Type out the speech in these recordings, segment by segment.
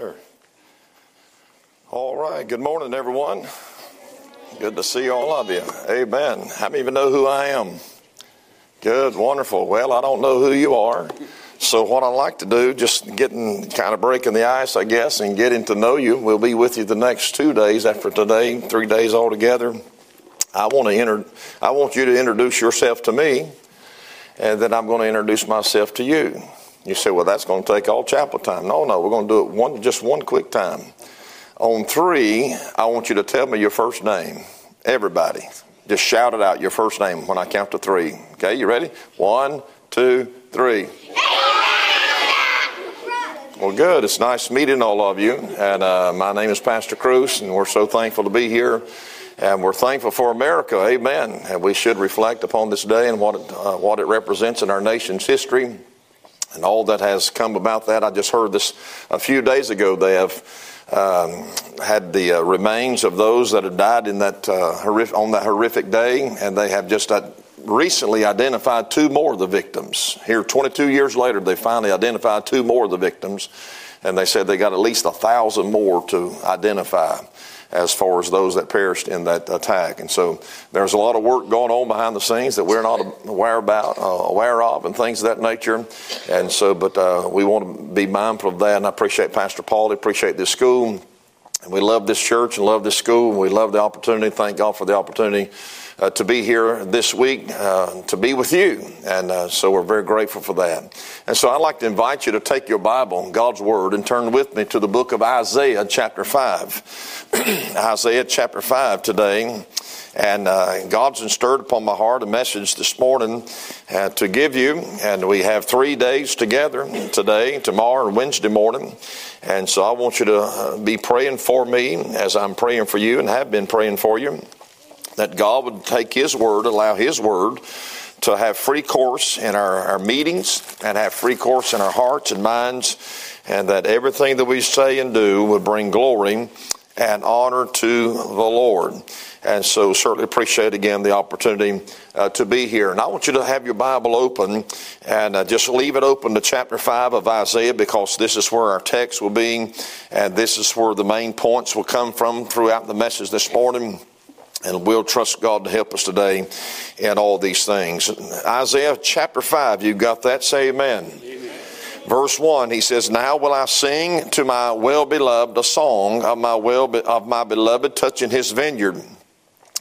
Sure. All right. Good morning, everyone. Good to see all of you. Amen. I don't even know who I am? Good, wonderful. Well, I don't know who you are. So, what I like to do, just getting kind of breaking the ice, I guess, and getting to know you. We'll be with you the next two days after today, three days altogether. I want to enter, I want you to introduce yourself to me, and then I'm going to introduce myself to you. You say, well, that's going to take all chapel time. No, no, we're going to do it one, just one quick time. On three, I want you to tell me your first name. Everybody. Just shout it out, your first name, when I count to three. Okay, you ready? One, two, three. Well, good. It's nice meeting all of you. And uh, my name is Pastor Cruz, and we're so thankful to be here. And we're thankful for America. Amen. And we should reflect upon this day and what it, uh, what it represents in our nation's history and all that has come about that. I just heard this a few days ago. They have um, had the uh, remains of those that had died in that uh, horrific, on that horrific day, and they have just uh, recently identified two more of the victims. Here, 22 years later, they finally identified two more of the victims, and they said they got at least a thousand more to identify as far as those that perished in that attack. And so there's a lot of work going on behind the scenes that we're not aware about, uh, aware of, and things of that nature. And so, but uh, we want to be mindful of that. And I appreciate Pastor Paul. I appreciate this school. And we love this church and love this school. And we love the opportunity. Thank God for the opportunity uh, to be here this week uh, to be with you. And uh, so we're very grateful for that. And so I'd like to invite you to take your Bible, God's Word, and turn with me to the book of Isaiah, chapter 5. Isaiah, chapter 5 today. And uh, God's stirred upon my heart a message this morning uh, to give you. And we have three days together today, tomorrow, and Wednesday morning. And so I want you to uh, be praying for me as I'm praying for you and have been praying for you that God would take His Word, allow His Word to have free course in our, our meetings and have free course in our hearts and minds, and that everything that we say and do would bring glory and honor to the Lord. And so, certainly appreciate again the opportunity uh, to be here. And I want you to have your Bible open and uh, just leave it open to chapter 5 of Isaiah because this is where our text will be, and this is where the main points will come from throughout the message this morning. And we'll trust God to help us today in all these things. Isaiah chapter 5, you got that? Say amen. amen. Verse 1, he says, Now will I sing to my well beloved a song of my, well of my beloved touching his vineyard.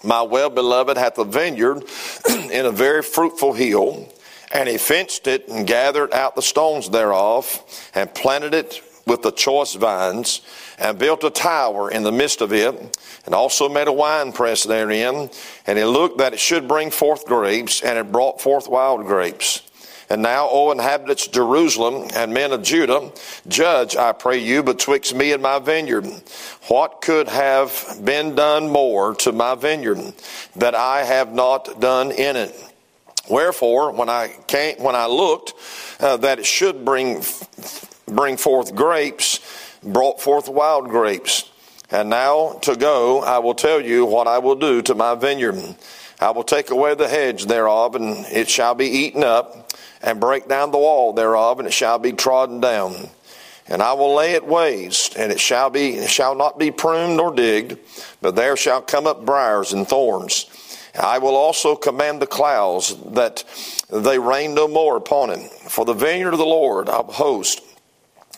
My well beloved hath a vineyard in a very fruitful hill, and he fenced it and gathered out the stones thereof, and planted it with the choice vines, and built a tower in the midst of it and also made a wine press therein. And he looked that it should bring forth grapes, and it brought forth wild grapes. And now, O inhabitants of Jerusalem and men of Judah, judge, I pray you, betwixt me and my vineyard. What could have been done more to my vineyard that I have not done in it? Wherefore, when I came, when I looked uh, that it should bring bring forth grapes, brought forth wild grapes. And now to go, I will tell you what I will do to my vineyard. I will take away the hedge thereof, and it shall be eaten up, and break down the wall thereof, and it shall be trodden down. And I will lay it waste, and it shall be it shall not be pruned nor digged, but there shall come up briars and thorns. I will also command the clouds that they rain no more upon it. For the vineyard of the Lord of hosts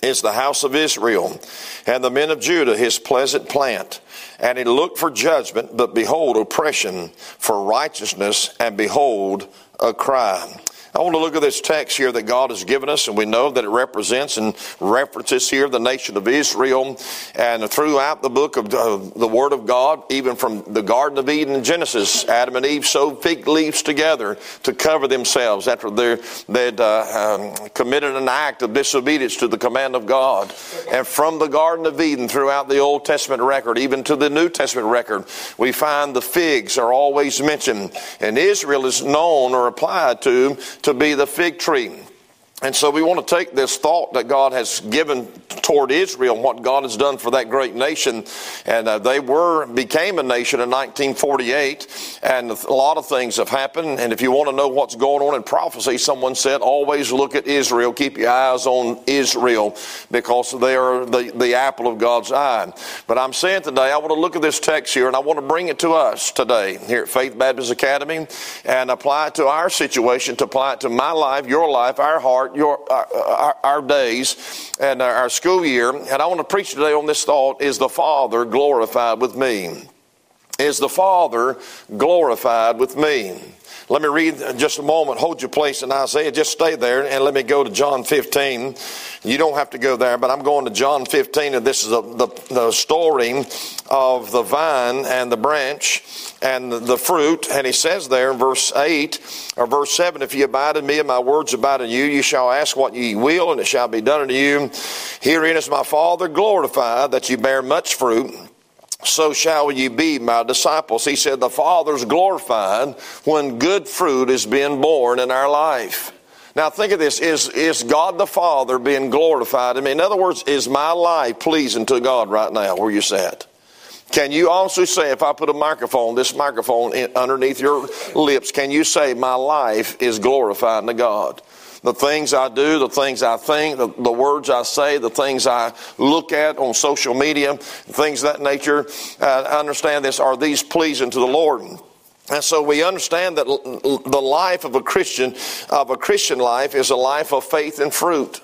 is the house of Israel, and the men of Judah his pleasant plant. And he looked for judgment, but behold, oppression, for righteousness, and behold, a cry. I want to look at this text here that God has given us, and we know that it represents and references here the nation of Israel. And throughout the book of uh, the Word of God, even from the Garden of Eden in Genesis, Adam and Eve sewed fig leaves together to cover themselves after they'd uh, um, committed an act of disobedience to the command of God. And from the Garden of Eden throughout the Old Testament record, even to the New Testament record, we find the figs are always mentioned. And Israel is known or applied to to be the fig tree. And so we want to take this thought that God has given toward Israel and what God has done for that great nation. And uh, they were, became a nation in 1948. And a lot of things have happened. And if you want to know what's going on in prophecy, someone said, always look at Israel. Keep your eyes on Israel because they are the, the apple of God's eye. But I'm saying today, I want to look at this text here and I want to bring it to us today here at Faith Baptist Academy and apply it to our situation, to apply it to my life, your life, our heart your, our, our, our days and our school year. And I want to preach today on this thought is the Father glorified with me? Is the Father glorified with me? Let me read just a moment. Hold your place in Isaiah. Just stay there and let me go to John 15. You don't have to go there, but I'm going to John 15, and this is the, the story of the vine and the branch and the fruit. And he says there in verse 8 or verse 7 If ye abide in me and my words abide in you, you shall ask what ye will, and it shall be done unto you. Herein is my Father glorified that ye bear much fruit so shall ye be my disciples. He said, The Father's glorified when good fruit is being born in our life. Now think of this. Is, is God the Father being glorified in me? In other words, is my life pleasing to God right now where you sat? Can you also say, if I put a microphone, this microphone in, underneath your lips, can you say, my life is glorifying to God? the things I do, the things I think, the, the, words I say, the things I look at on social media, things of that nature. Uh, understand this. Are these pleasing to the Lord? And so we understand that the life of a Christian, of a Christian life, is a life of faith and fruit.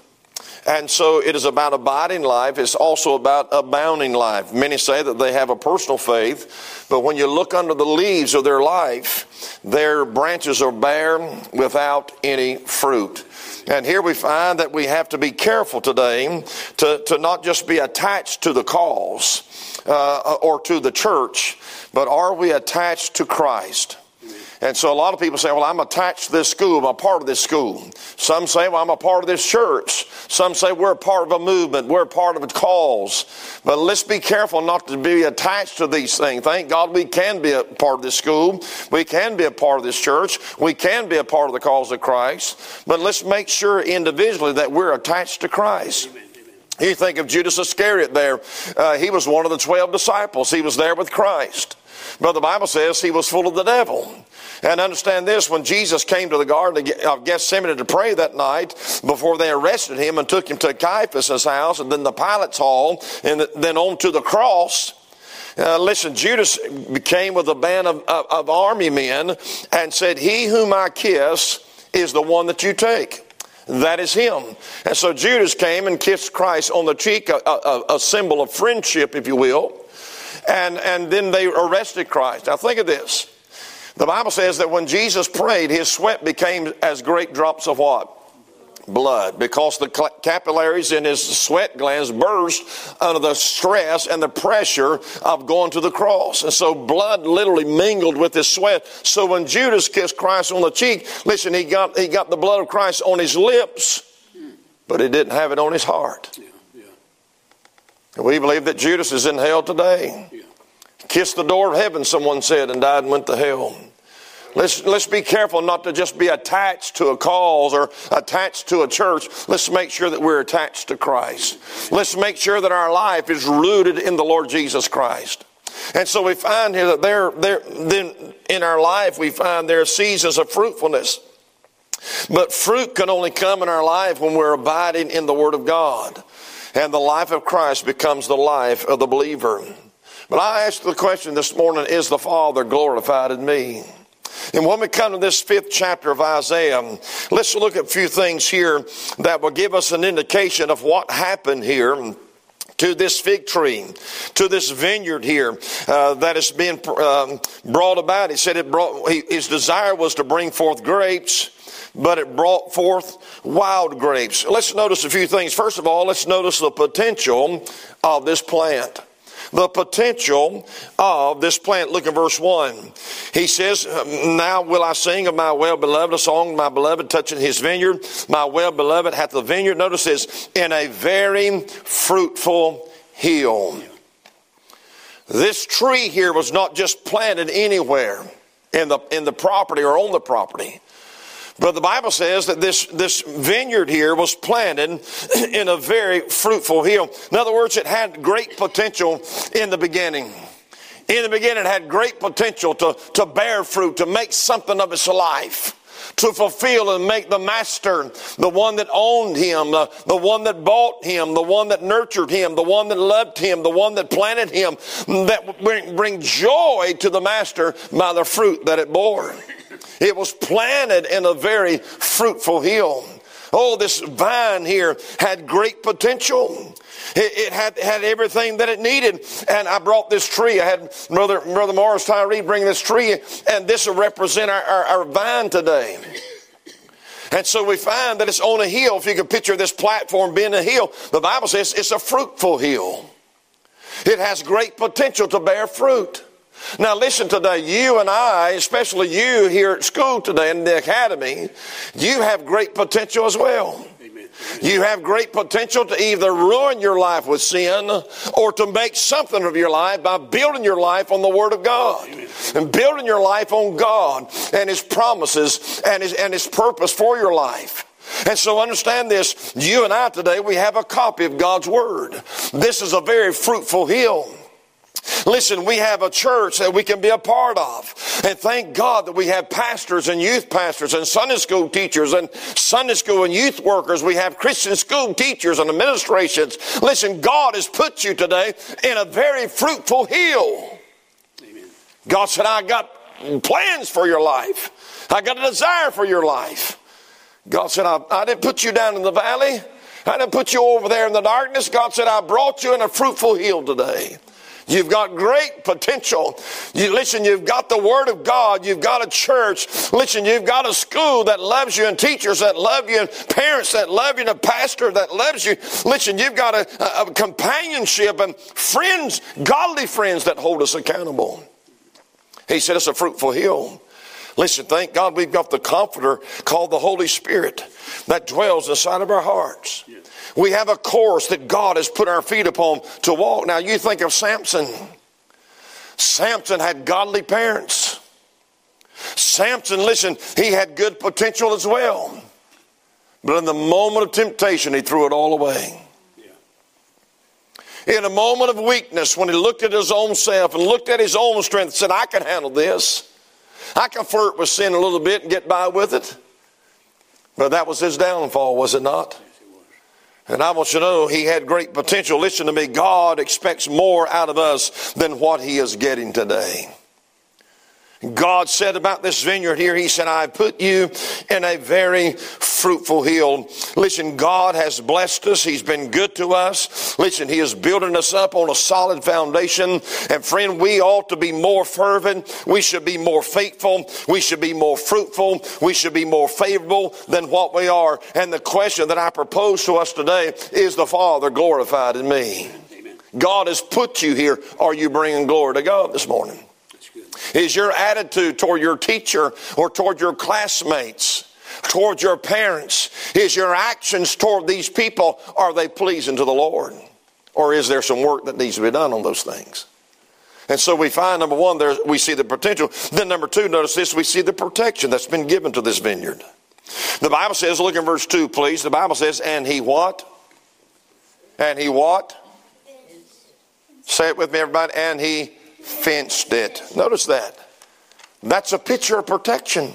And so it is about abiding life. It's also about abounding life. Many say that they have a personal faith, but when you look under the leaves of their life, their branches are bare without any fruit. And here we find that we have to be careful today to, to not just be attached to the cause uh, or to the church, but are we attached to Christ? And so a lot of people say, well, I'm attached to this school. I'm a part of this school. Some say, well, I'm a part of this church. Some say we're a part of a movement. We're a part of a cause. But let's be careful not to be attached to these things. Thank God we can be a part of this school. We can be a part of this church. We can be a part of the cause of Christ. But let's make sure individually that we're attached to Christ. Amen. You think of Judas Iscariot there. Uh, he was one of the 12 disciples. He was there with Christ. But the Bible says he was full of the devil. And understand this when Jesus came to the Garden of Gethsemane to pray that night before they arrested him and took him to Caiaphas' house and then the Pilate's hall and then on to the cross. Uh, listen, Judas came with a band of, of, of army men and said, He whom I kiss is the one that you take. That is him. And so Judas came and kissed Christ on the cheek, a, a, a symbol of friendship, if you will. And, and then they arrested Christ. Now think of this. The Bible says that when Jesus prayed, his sweat became as great drops of what? Blood. Because the capillaries in his sweat glands burst under the stress and the pressure of going to the cross. And so blood literally mingled with his sweat. So when Judas kissed Christ on the cheek, listen, he got, he got the blood of Christ on his lips, but he didn't have it on his heart. We believe that Judas is in hell today. Kissed the door of heaven, someone said, and died and went to hell. Let's, let's be careful not to just be attached to a cause or attached to a church. Let's make sure that we're attached to Christ. Let's make sure that our life is rooted in the Lord Jesus Christ. And so we find here that there, there, then in our life we find there are seasons of fruitfulness. But fruit can only come in our life when we're abiding in the Word of God. And the life of Christ becomes the life of the believer. But I ask the question this morning, is the Father glorified in me? And when we come to this fifth chapter of Isaiah, let's look at a few things here that will give us an indication of what happened here to this fig tree, to this vineyard here uh, that has been uh, brought about. He said it brought, his desire was to bring forth grapes, but it brought forth wild grapes. Let's notice a few things. First of all, let's notice the potential of this plant the potential of this plant. Look at verse 1. He says, Now will I sing of my well beloved, a song my beloved touching his vineyard. My well beloved hath the vineyard. Notice this, in a very fruitful hill. This tree here was not just planted anywhere in the, in the property or on the property. But the Bible says that this, this vineyard here was planted in a very fruitful hill. In other words, it had great potential in the beginning. In the beginning, it had great potential to, to bear fruit, to make something of its life to fulfill and make the master, the one that owned him, the, the one that bought him, the one that nurtured him, the one that loved him, the one that planted him, that bring, bring joy to the master by the fruit that it bore. It was planted in a very fruitful hill. Oh, this vine here had great potential. It, it, had, had everything that it needed. And I brought this tree. I had Brother, Brother Morris Tyree bring this tree, and this will represent our, our, our vine today. And so we find that it's on a hill. If you can picture this platform being a hill, the Bible says it's a fruitful hill. It has great potential to bear fruit. Now, listen today, you and I, especially you here at school today in the academy, you have great potential as well. You have great potential to either ruin your life with sin or to make something of your life by building your life on the Word of God and building your life on God and His promises and His, and His purpose for your life. And so understand this, you and I today, we have a copy of God's Word. This is a very fruitful hill. Listen, we have a church that we can be a part of. And thank God that we have pastors and youth pastors and Sunday school teachers and Sunday school and youth workers. We have Christian school teachers and administrations. Listen, God has put you today in a very fruitful hill. Amen. God said, I got plans for your life. I got a desire for your life. God said, I, I didn't put you down in the valley. I didn't put you over there in the darkness. God said, I brought you in a fruitful hill today. You've got great potential. You, listen, you've got the Word of God. You've got a church. Listen, you've got a school that loves you and teachers that love you and parents that love you and a pastor that loves you. Listen, you've got a, a, a companionship and friends, godly friends that hold us accountable. He said it's a fruitful hill. Listen, thank God we've got the comforter called the Holy Spirit that dwells inside of our hearts. We have a course that God has put our feet upon to walk. Now, you think of Samson. Samson had godly parents. Samson, listen, he had good potential as well. But in the moment of temptation, he threw it all away. In a moment of weakness, when he looked at his own self and looked at his own strength, said, I can handle this. I can flirt with sin a little bit and get by with it. But that was his downfall, was it not? And I want you to know he had great potential. Listen to me. God expects more out of us than what he is getting today. God said about this vineyard here, He said, I put you in a very fruitful hill. Listen, God has blessed us. He's been good to us. Listen, He is building us up on a solid foundation. And friend, we ought to be more fervent. We should be more faithful. We should be more fruitful. We should be more favorable than what we are. And the question that I propose to us today is the Father glorified in me? God has put you here. Are you bringing glory to God this morning? Is your attitude toward your teacher or toward your classmates? Toward your parents? Is your actions toward these people, are they pleasing to the Lord? Or is there some work that needs to be done on those things? And so we find number one, there we see the potential. Then number two, notice this, we see the protection that's been given to this vineyard. The Bible says, look in verse two, please. The Bible says, and he what? And he what? Say it with me, everybody. And he fenced it. Notice that. That's a picture of protection.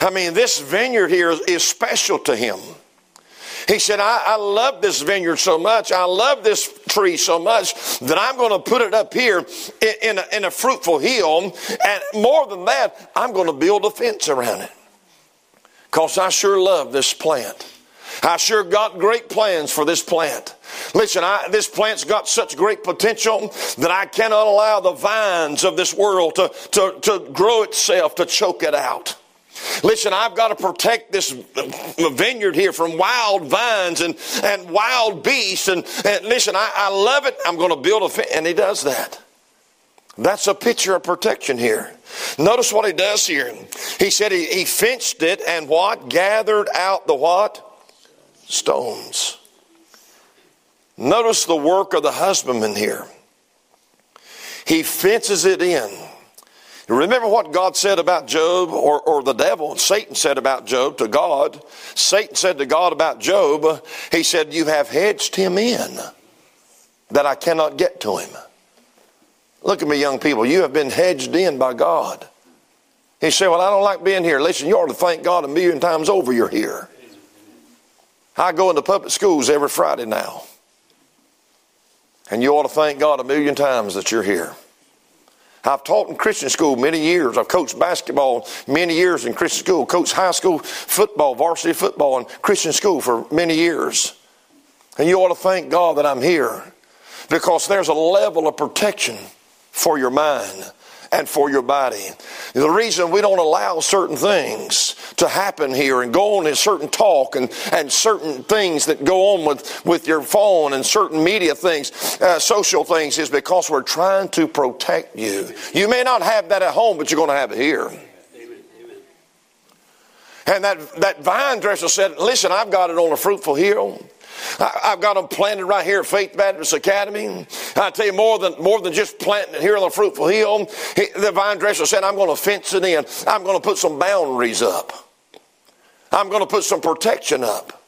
I mean, this vineyard here is special to him. He said, I, I, love this vineyard so much. I love this tree so much that I'm going to put it up here in, in, a, in a fruitful hill. And more than that, I'm going to build a fence around it. Because I sure love this plant. I sure got great plans for this plant. Listen, I, this plant's got such great potential that I cannot allow the vines of this world to, to, to grow itself, to choke it out. Listen, I've got to protect this vineyard here from wild vines and, and wild beasts. And, and listen, I, I love it. I'm going to build a fence. And he does that. That's a picture of protection here. Notice what he does here. He said he, he fenced it and what? Gathered out the what? Stones. Notice the work of the husbandman here. He fences it in. Remember what God said about Job, or, or the devil, Satan said about Job to God. Satan said to God about Job, He said, You have hedged him in that I cannot get to him. Look at me, young people. You have been hedged in by God. He said, Well, I don't like being here. Listen, you ought to thank God a million times over you're here. I go into public schools every Friday now. And you ought to thank God a million times that you're here. I've taught in Christian school many years. I've coached basketball many years in Christian school, coached high school football, varsity football in Christian school for many years. And you ought to thank God that I'm here because there's a level of protection for your mind and for your body. The reason we don't allow certain things to happen here and go on in certain talk and, and certain things that go on with, with your phone and certain media things, uh, social things, is because we're trying to protect you. You may not have that at home, but you're going to have it here. And that, that vine dresser said, Listen, I've got it on a fruitful hill. I've got them planted right here at Faith Baptist Academy. I tell you more than more than just planting it here on the fruitful hill. The vine dresser said, "I'm going to fence it in. I'm going to put some boundaries up. I'm going to put some protection up."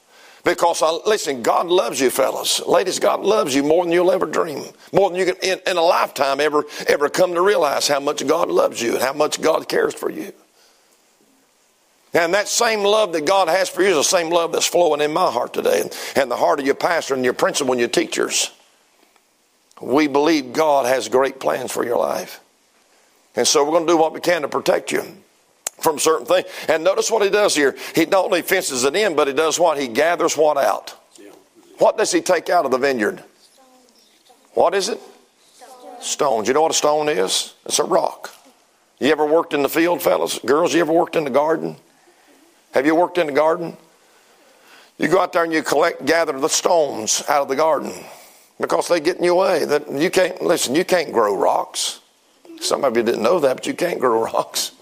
Because I, listen, God loves you, fellas, ladies. God loves you more than you'll ever dream, more than you can in, in a lifetime ever ever come to realize how much God loves you and how much God cares for you. And that same love that God has for you is the same love that's flowing in my heart today and the heart of your pastor and your principal and your teachers. We believe God has great plans for your life. And so we're going to do what we can to protect you from certain things. And notice what he does here. He not only fences it in, but he does what? He gathers what out? What does he take out of the vineyard? What is it? Stones. You know what a stone is? It's a rock. You ever worked in the field, fellas? Girls, you ever worked in the garden? Have you worked in the garden? You go out there and you collect, gather the stones out of the garden because they get in your way. That you can't listen. You can't grow rocks. Some of you didn't know that, but you can't grow rocks.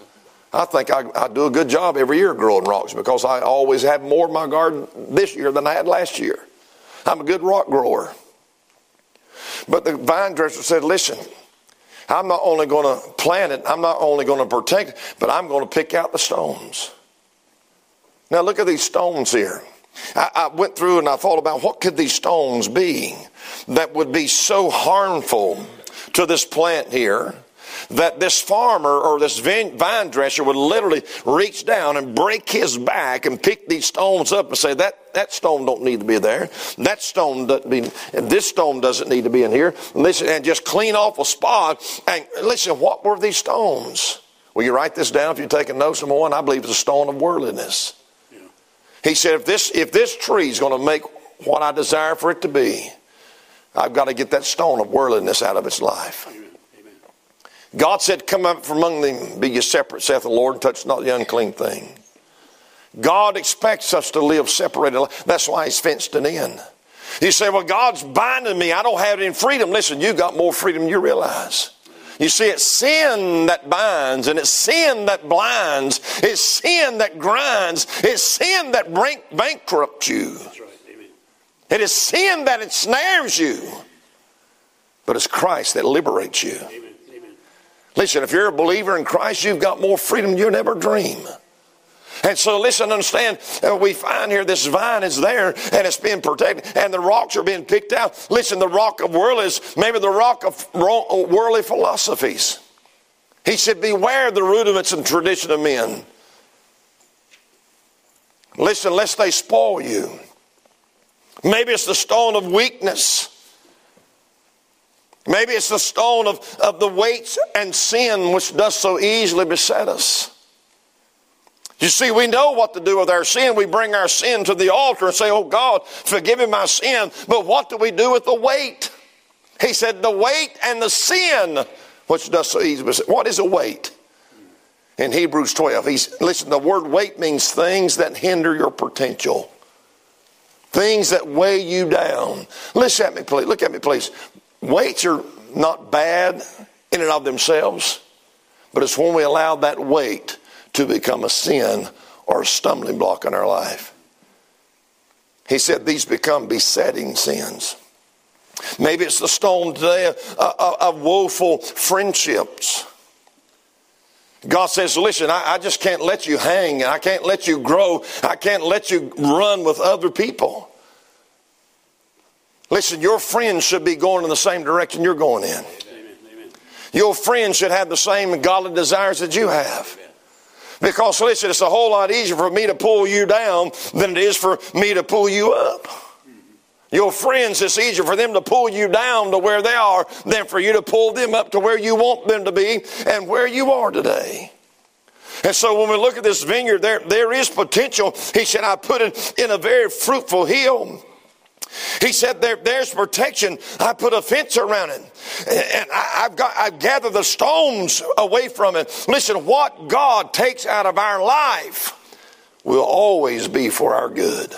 I think I, I do a good job every year growing rocks because I always have more in my garden this year than I had last year. I'm a good rock grower. But the vine dresser said, "Listen, I'm not only going to plant it, I'm not only going to protect it, but I'm going to pick out the stones." Now look at these stones here. I, I, went through and I thought about what could these stones be that would be so harmful to this plant here that this farmer or this vine dresser would literally reach down and break his back and pick these stones up and say that that stone don't need to be there. That stone doesn't be. This stone doesn't need to be in here. Listen, and just clean off a spot. And listen, what were these stones? Will you write this down if you're taking notes? Number one, I believe it's a stone of worldliness. He said, if this, if this tree is going to make what I desire for it to be, I've got to get that stone of worldliness out of its life. God said, Come up from among them, be ye separate, saith the Lord, and touch not the unclean thing. God expects us to live separated. That's why He's fenced it in. You say, Well, God's binding me. I don't have any freedom. Listen, you got more freedom than you realize. You see, it's sin that binds, and it's sin that blinds, it's sin that grinds, it's sin that bankrupts you. It is sin that ensnares you, but it's Christ that liberates you. Listen, if you're a believer in Christ, you've got more freedom than you'll ever dream. And so, listen, understand, uh, we find here this vine is there and it's being protected and the rocks are being picked out. Listen, the rock of world is maybe the rock of worldly philosophies. He said, Beware the rudiments and tradition of men. Listen, lest they spoil you. Maybe it's the stone of weakness. Maybe it's the stone of, of the weights and sin which does so easily beset us. You see, we know what to do with our sin. We bring our sin to the altar and say, Oh God, forgive me my sin. But what do we do with the weight? He said, The weight and the sin, which does so. What is a weight? In Hebrews 12, he's, listen, the word weight means things that hinder your potential, things that weigh you down. Listen at me, please. Look at me, please. Weights are not bad in and of themselves, but it's when we allow that weight to become a sin or a stumbling block in our life. He said these become besetting sins. Maybe it's the stone today of, of, of woeful friendships. God says, listen, I, I just can't let you hang and I can't let you grow. I can't let you run with other people. Listen, your friends should be going in the same direction you're going in. Your friends should have the same godly desires that you have. Because listen, it's a whole lot easier for me to pull you down than it is for me to pull you up. Your friends, it's easier for them to pull you down to where they are than for you to pull them up to where you want them to be and where you are today. And so when we look at this vineyard, there, there is potential. He said, I put it in a very fruitful hill. He said, there, There's protection. I put a fence around it. And I, have got, I've gathered the stones away from it. Listen, what God takes out of our life will always be for our good.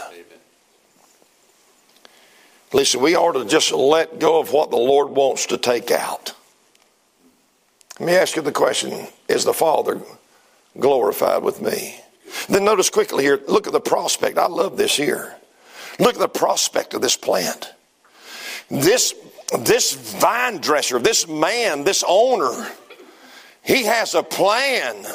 Listen, we ought to just let go of what the Lord wants to take out. Let me ask you the question Is the Father glorified with me? Then notice quickly here, look at the prospect. I love this here. Look at the prospect of this plant. This, this vine dresser, this man, this owner, he has a plan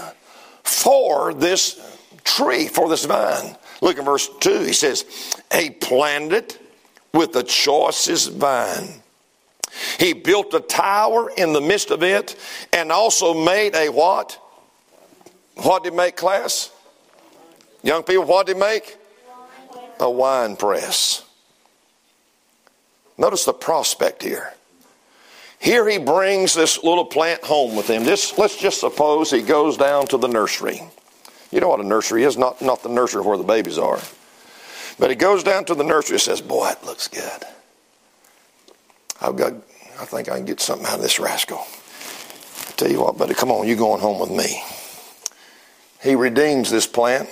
for this tree, for this vine. Look at verse 2. He says, He planted it with the choicest vine. He built a tower in the midst of it and also made a what? What did he make, class? Young people, what did he make? A wine press. Notice the prospect here. Here he brings this little plant home with him. This, let's just suppose he goes down to the nursery. You know what a nursery is, not, not the nursery where the babies are. But he goes down to the nursery and says, Boy, it looks good. I've got, I think I can get something out of this rascal. I tell you what, buddy, come on, you going home with me. He redeems this plant.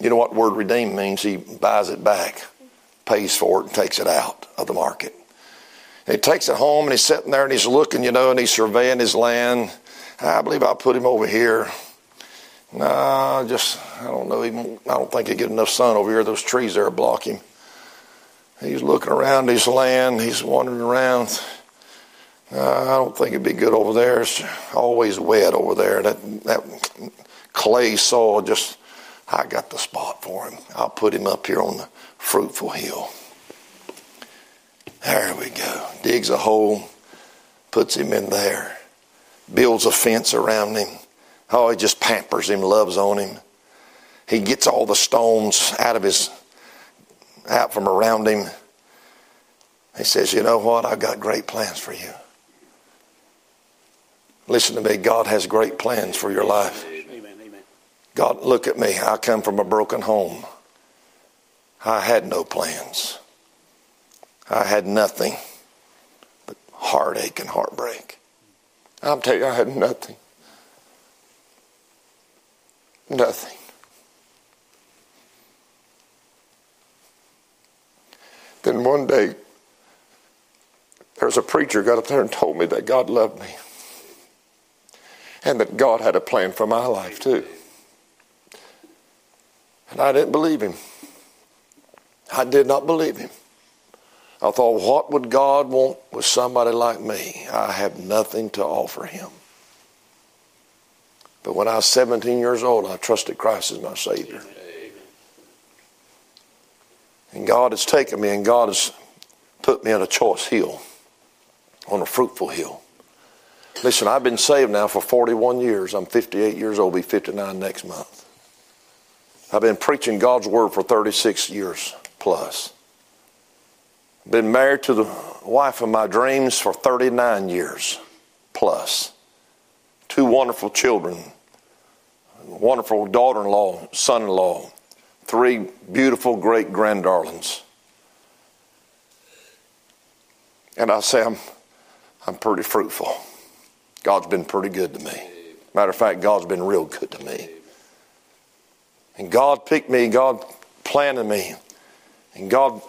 You know what word redeem means? He buys it back, pays for it, and takes it out of the market. And he takes it home and he's sitting there and he's looking, you know, and he's surveying his land. I believe I'll put him over here. No, just, I don't know. Even, I don't think he'd get enough sun over here. Those trees there block him. He's looking around his land. He's wandering around. Uh, I don't think it'd be good over there. It's always wet over there. That, that clay soil just I got the spot for him. I'll put him up here on the fruitful hill. There we go. Digs a hole, puts him in there, builds a fence around him. Oh, he just pampers him, loves on him. He gets all the stones out of his, out from around him. He says, You know what? I've got great plans for you. Listen to me. God has great plans for your life. God, look at me. I come from a broken home. I had no plans. I had nothing but heartache and heartbreak. I'm telling you, I had nothing. Nothing. Then one day, there was a preacher got up there and told me that God loved me and that God had a plan for my life too. And I didn't believe him. I did not believe him. I thought, what would God want with somebody like me? I have nothing to offer him. But when I was 17 years old, I trusted Christ as my Savior. And God has taken me and God has put me on a choice hill, on a fruitful hill. Listen, I've been saved now for 41 years. I'm 58 years old, be 59 next month. I've been preaching God's word for 36 years plus. Been married to the wife of my dreams for 39 years plus. Two wonderful children, wonderful daughter in law, son in law, three beautiful great granddarlings. And I say I'm, I'm pretty fruitful. God's been pretty good to me. Matter of fact, God's been real good to me. And God picked me, God planted me, and God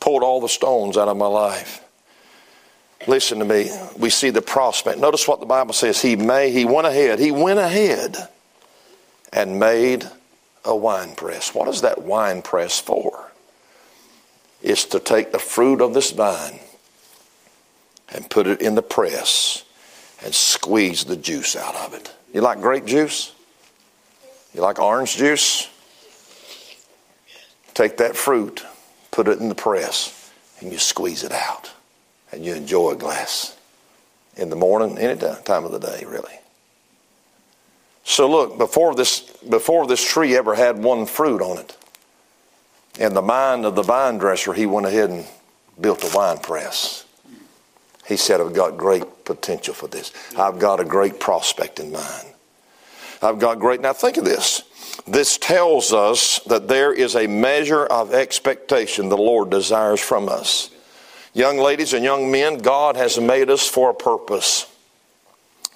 pulled all the stones out of my life. Listen to me. We see the prospect. Notice what the Bible says. He may, he went ahead. He went ahead and made a wine press. What is that wine press for? It's to take the fruit of this vine and put it in the press and squeeze the juice out of it. You like grape juice? You like orange juice? Take that fruit, put it in the press, and you squeeze it out. And you enjoy a glass in the morning, any time of the day, really. So look, before this, before this tree ever had one fruit on it, in the mind of the vine dresser, he went ahead and built a wine press. He said, I've got great potential for this. I've got a great prospect in mind. I've got great. Now think of this. This tells us that there is a measure of expectation the Lord desires from us. Young ladies and young men, God has made us for a purpose.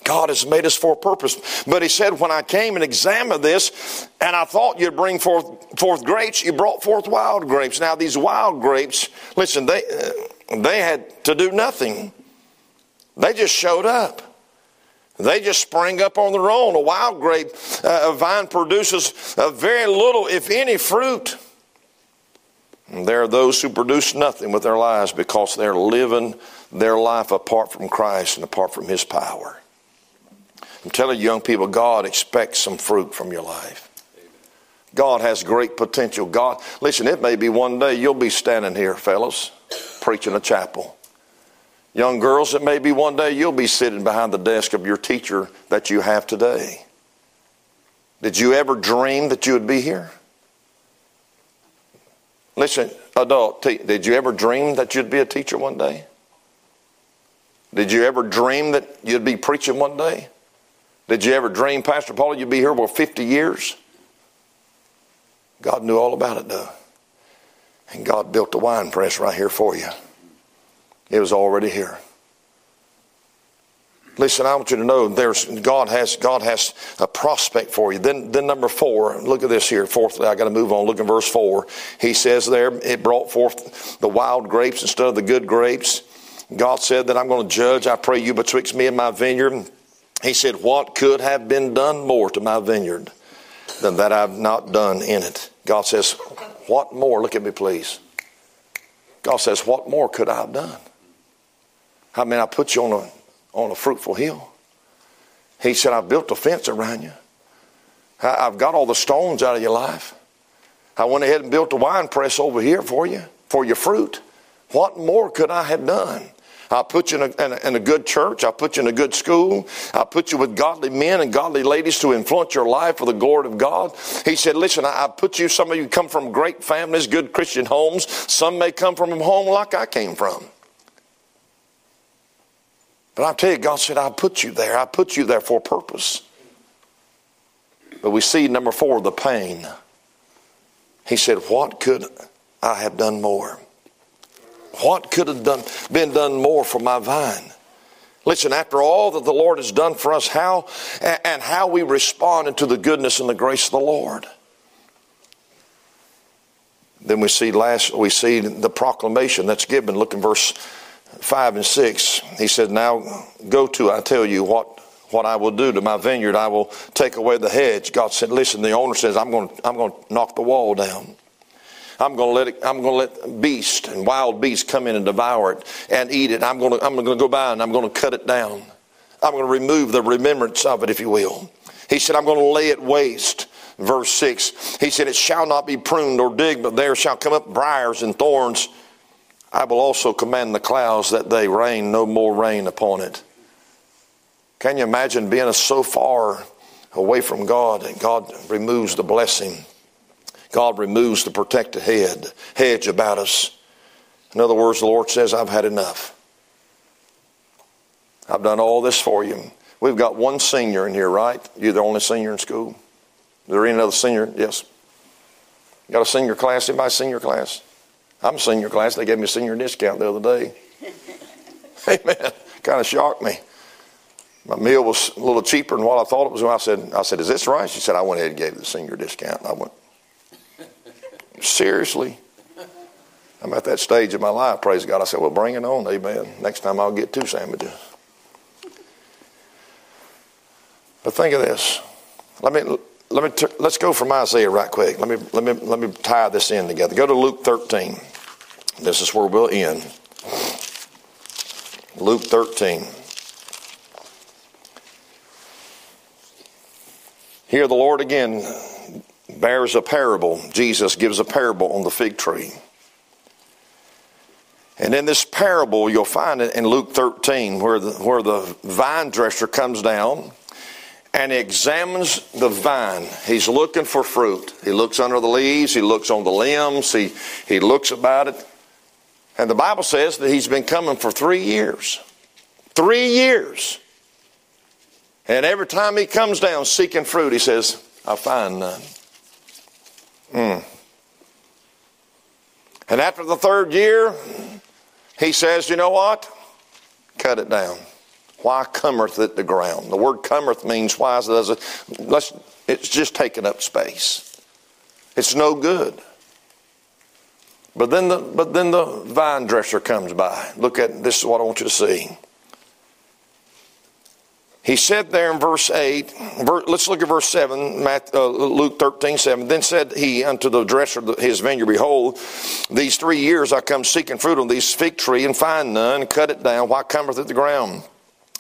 God has made us for a purpose. But he said, when I came and examined this, and I thought you'd bring forth, forth grapes, you brought forth wild grapes. Now, these wild grapes, listen, they, they had to do nothing. They just showed up. They just spring up on their own. A wild grape uh, vine produces very little, if any, fruit. And there are those who produce nothing with their lives because they're living their life apart from Christ and apart from His power. I'm telling you, young people, God expects some fruit from your life. God has great potential. God, listen, it may be one day you'll be standing here, fellas, preaching a chapel. Young girls, it may be one day you'll be sitting behind the desk of your teacher that you have today. Did you ever dream that you would be here? Listen, adult, did you ever dream that you'd be a teacher one day? Did you ever dream that you'd be preaching one day? Did you ever dream, Pastor Paul, you'd be here for 50 years? God knew all about it, though. And God built the wine press right here for you. It was already here. Listen, I want you to know there's God has God has a prospect for you. Then then number four, look at this here. Fourthly, I got to move on. Look in verse four. He says there, it brought forth the wild grapes instead of the good grapes. God said that I'm going to judge, I pray you, betwixt me and my vineyard. He said, What could have been done more to my vineyard than that I've not done in it? God says, What more? Look at me, please. God says, What more could I have done? I mean, I put you on a, on a fruitful hill. He said, I've built a fence around you. I, I've got all the stones out of your life. I went ahead and built a wine press over here for you, for your fruit. What more could I have done? I put you in a, in, a, in a, good church. I put you in a good school. I put you with godly men and godly ladies to influence your life for the glory of God. He said, listen, I, I put you, some of you come from great families, good Christian homes. Some may come from a home like I came from. But I tell you, God said, I put you there. I put you there for a purpose. But we see number four, the pain. He said, What could I have done more? What could have done, been done more for my vine? Listen, after all that the Lord has done for us, how and how we respond to the goodness and the grace of the Lord. Then we see last we see the proclamation that's given. Look in verse five and six. He said, Now go to, I tell you what what I will do to my vineyard. I will take away the hedge. God said, Listen, the owner says, I'm going I'm going to knock the wall down. I'm going to let it, I'm going to let beasts and wild beasts come in and devour it and eat it. I'm going to, I'm going to go by and I'm going to cut it down. I'm going to remove the remembrance of it, if you will. He said, I'm going to lay it waste. Verse 6, he said, It shall not be pruned or digged, but there shall come up briars and thorns. I will also command the clouds that they rain no more rain upon it. Can you imagine being so far away from God and God removes the blessing? God removes the protective head, hedge about us. In other words, the Lord says, I've had enough. I've done all this for you. We've got one senior in here, right? You're the only senior in school. Is there any other senior? Yes. got a senior class? Anybody senior class? I'm a senior class. They gave me a senior discount the other day. Amen. Kind of shocked me. My meal was a little cheaper than what I thought it was. I said, I said, is this right? She said, I went ahead and gave it the senior discount. I went, Seriously? I'm at that stage of my life, praise God. I said, well, bring it on, amen. Next time I'll get two sandwiches. But think of this. Let me let me t- let's go from Isaiah right quick. Let me let me let me tie this in together. Go to Luke 13. This is where we'll end. Luke 13. Here the Lord again bears a parable. Jesus gives a parable on the fig tree. And in this parable, you'll find it in Luke 13, where the, where the vine dresser comes down and he examines the vine. He's looking for fruit. He looks under the leaves, he looks on the limbs, he, he looks about it. And the Bible says that he's been coming for three years. Three years. And every time he comes down seeking fruit, he says, I find none. Mm. And after the third year, he says, You know what? Cut it down. Why cometh it the ground? The word cometh means why does it? Let's, it's just taking up space. It's no good. But then the but then the vine dresser comes by. Look at this is what I want you to see. He said there in verse 8, let's look at verse 7, uh, Luke 13, 7. Then said he unto the dresser of his vineyard, Behold, these three years I come seeking fruit on this fig tree and find none, cut it down. Why cometh it the ground?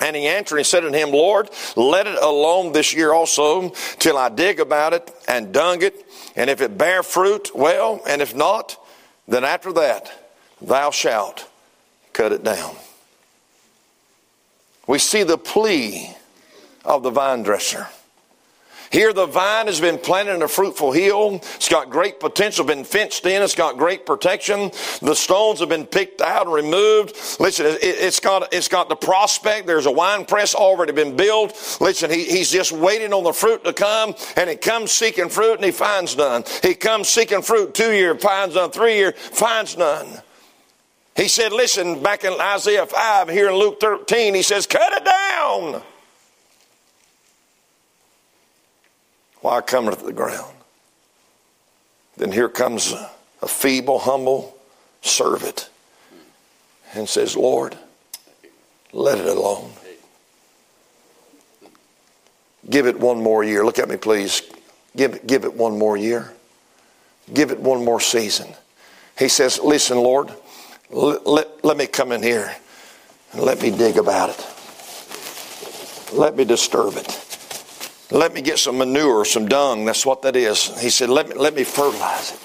And he answered and said unto him, Lord, let it alone this year also, till I dig about it and dung it. And if it bear fruit, well, and if not, then after that thou shalt cut it down. We see the plea of the vine dresser. Here, the vine has been planted in a fruitful hill. It's got great potential, been fenced in. It's got great protection. The stones have been picked out and removed. Listen, it, has got, it's got the prospect. There's a wine press already been built. Listen, he, he's just waiting on the fruit to come, and he comes seeking fruit, and he finds none. He comes seeking fruit two year, finds none. Three year, finds none. He said, listen, back in Isaiah 5, here in Luke 13, he says, cut it down. Why cometh to the ground? Then here comes a feeble, humble servant and says, Lord, let it alone. Give it one more year. Look at me, please. Give, give it one more year. Give it one more season. He says, Listen, Lord, let, let me come in here and let me dig about it. Let me disturb it. Let me get some manure, some dung. That's what that is. He said, let me, let me fertilize it.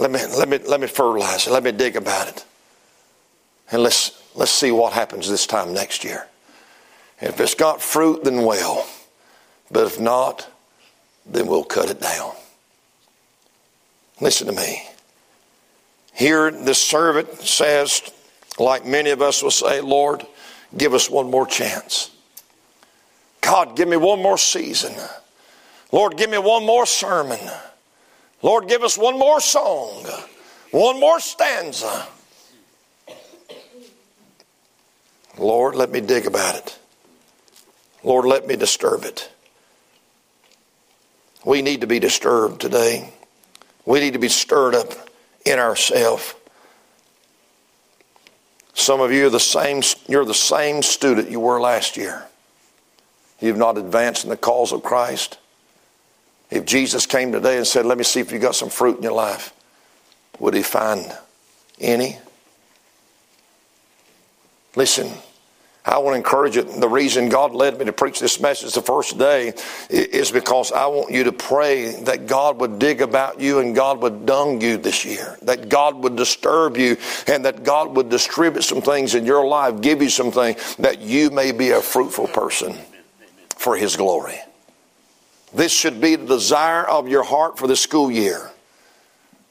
Let me, let, me, let me fertilize it. Let me dig about it. And let's, let's see what happens this time next year. if it's got fruit, then well. But if not, then we'll cut it down. Listen to me. Here, the servant says, like many of us will say, Lord, give us one more chance. God, give me one more season. Lord, give me one more sermon. Lord, give us one more song, one more stanza. Lord, let me dig about it. Lord, let me disturb it. We need to be disturbed today. We need to be stirred up in ourselves. Some of you are the same, you're the same student you were last year. You've not advanced in the cause of Christ. If Jesus came today and said, Let me see if you got some fruit in your life, would he find any? Listen, I want to encourage you. The reason God led me to preach this message the first day is because I want you to pray that God would dig about you and God would dung you this year, that God would disturb you and that God would distribute some things in your life, give you something that you may be a fruitful person for His glory. This should be the desire of your heart for the school year.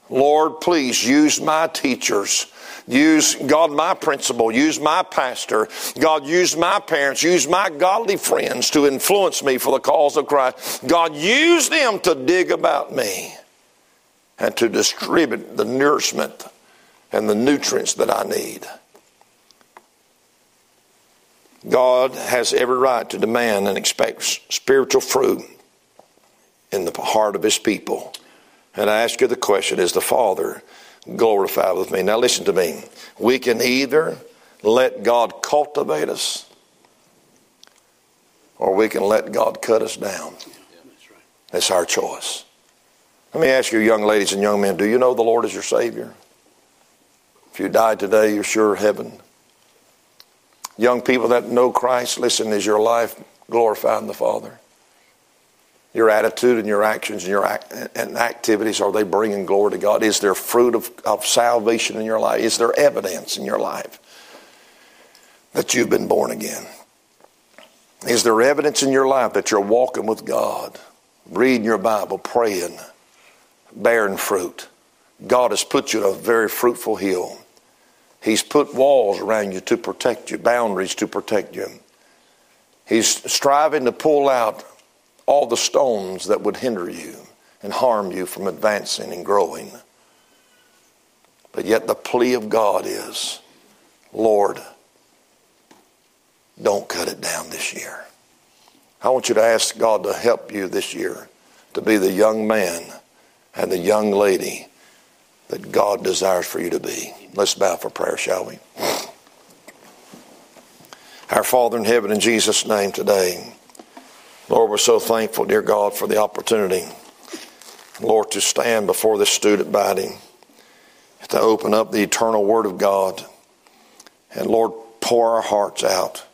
Lord, please use my teachers Use, God, my principal. Use my pastor. God, use my parents. Use my godly friends to influence me for the cause of Christ. God, use them to dig about me and to distribute the nourishment and the nutrients that I need. God has every right to demand and expect spiritual fruit in the heart of his people. And I ask you the question is the Father glorified with me. Now, listen to me. We can either let God cultivate us, or we can let God cut us down. It's our choice. Let me ask you, young ladies and young men, do you know the Lord is your Savior? If you died today, you're sure heaven. Young people that know Christ, listen, is your life glorifying the Father? Your attitude and your actions and your act, and activities, are they bringing glory to God? Is there fruit of, of salvation in your life? Is there evidence in your life that you've been born again? Is there evidence in your life that you're walking with God, reading your Bible, praying, bearing fruit? God has put you in a very fruitful hill. He's put walls around you to protect you, boundaries to protect you. He's striving to pull out all the stones that would hinder you and harm you from advancing and growing. But yet the plea of God is, Lord, don't cut it down this year. I want you to ask God to help you this year to be the young man and the young lady that God desires for you to be. Let's bow for prayer, shall we? Our Father in heaven, in Jesus' name today, Lord, we're so thankful, dear God, for the opportunity, Lord, to stand before this student body, to open up the eternal Word of God, and Lord, pour our hearts out.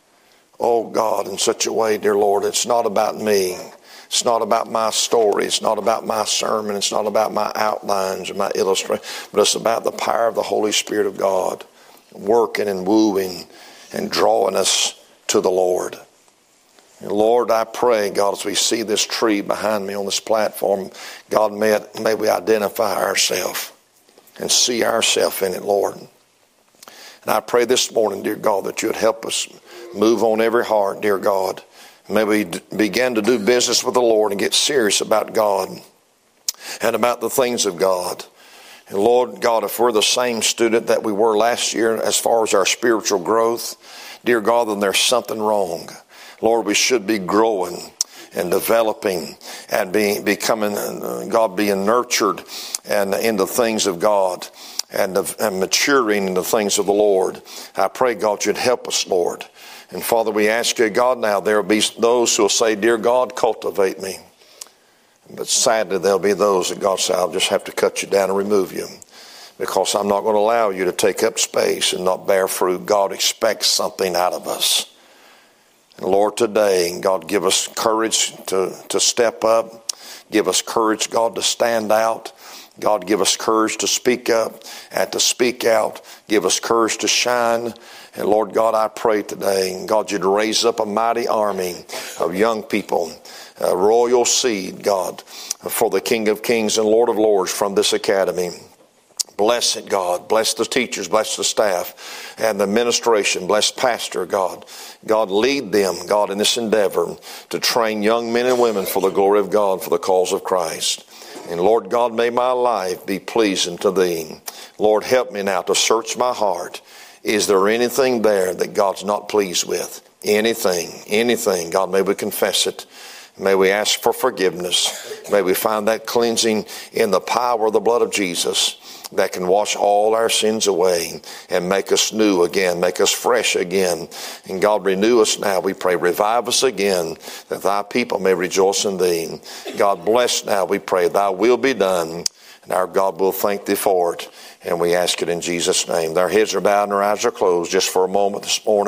Oh God, in such a way, dear Lord, it's not about me. It's not about my story. It's not about my sermon. It's not about my outlines or my illustration, but it's about the power of the Holy Spirit of God working and wooing and drawing us to the Lord. Lord, I pray, God, as we see this tree behind me on this platform, God, may, it, may we identify ourselves and see ourselves in it, Lord. And I pray this morning, dear God, that you would help us move on every heart, dear God May we begin to do business with the Lord and get serious about God and about the things of God. And Lord God, if we're the same student that we were last year as far as our spiritual growth, dear God, then there's something wrong. Lord, we should be growing and developing and being becoming uh, God being nurtured and in the things of God and, and maturing in the things of the Lord. I pray God you'd help us, Lord. And Father, we ask you, God, now there will be those who will say, Dear God, cultivate me. But sadly, there'll be those that God said, I'll just have to cut you down and remove you because I'm not going to allow you to take up space and not bear fruit. God expects something out of us. And Lord, today, God, give us courage to, to step up. Give us courage, God, to stand out. God, give us courage to speak up and to speak out. Give us courage to shine. And Lord God, I pray today, God, you'd raise up a mighty army of young people, a royal seed, God, for the King of Kings and Lord of Lords from this academy. Bless it, God. Bless the teachers, bless the staff and the administration. Bless Pastor, God. God, lead them, God, in this endeavor to train young men and women for the glory of God, for the cause of Christ. And Lord God, may my life be pleasing to Thee. Lord, help me now to search my heart is there anything there that God's not pleased with? Anything, anything. God, may we confess it. May we ask for forgiveness. May we find that cleansing in the power of the blood of Jesus that can wash all our sins away and make us new again, make us fresh again. And God, renew us now, we pray. Revive us again that thy people may rejoice in thee. God, bless now, we pray. Thy will be done. And our God will thank thee for it. And we ask it in Jesus' name. Their heads are bowed and their eyes are closed just for a moment this morning.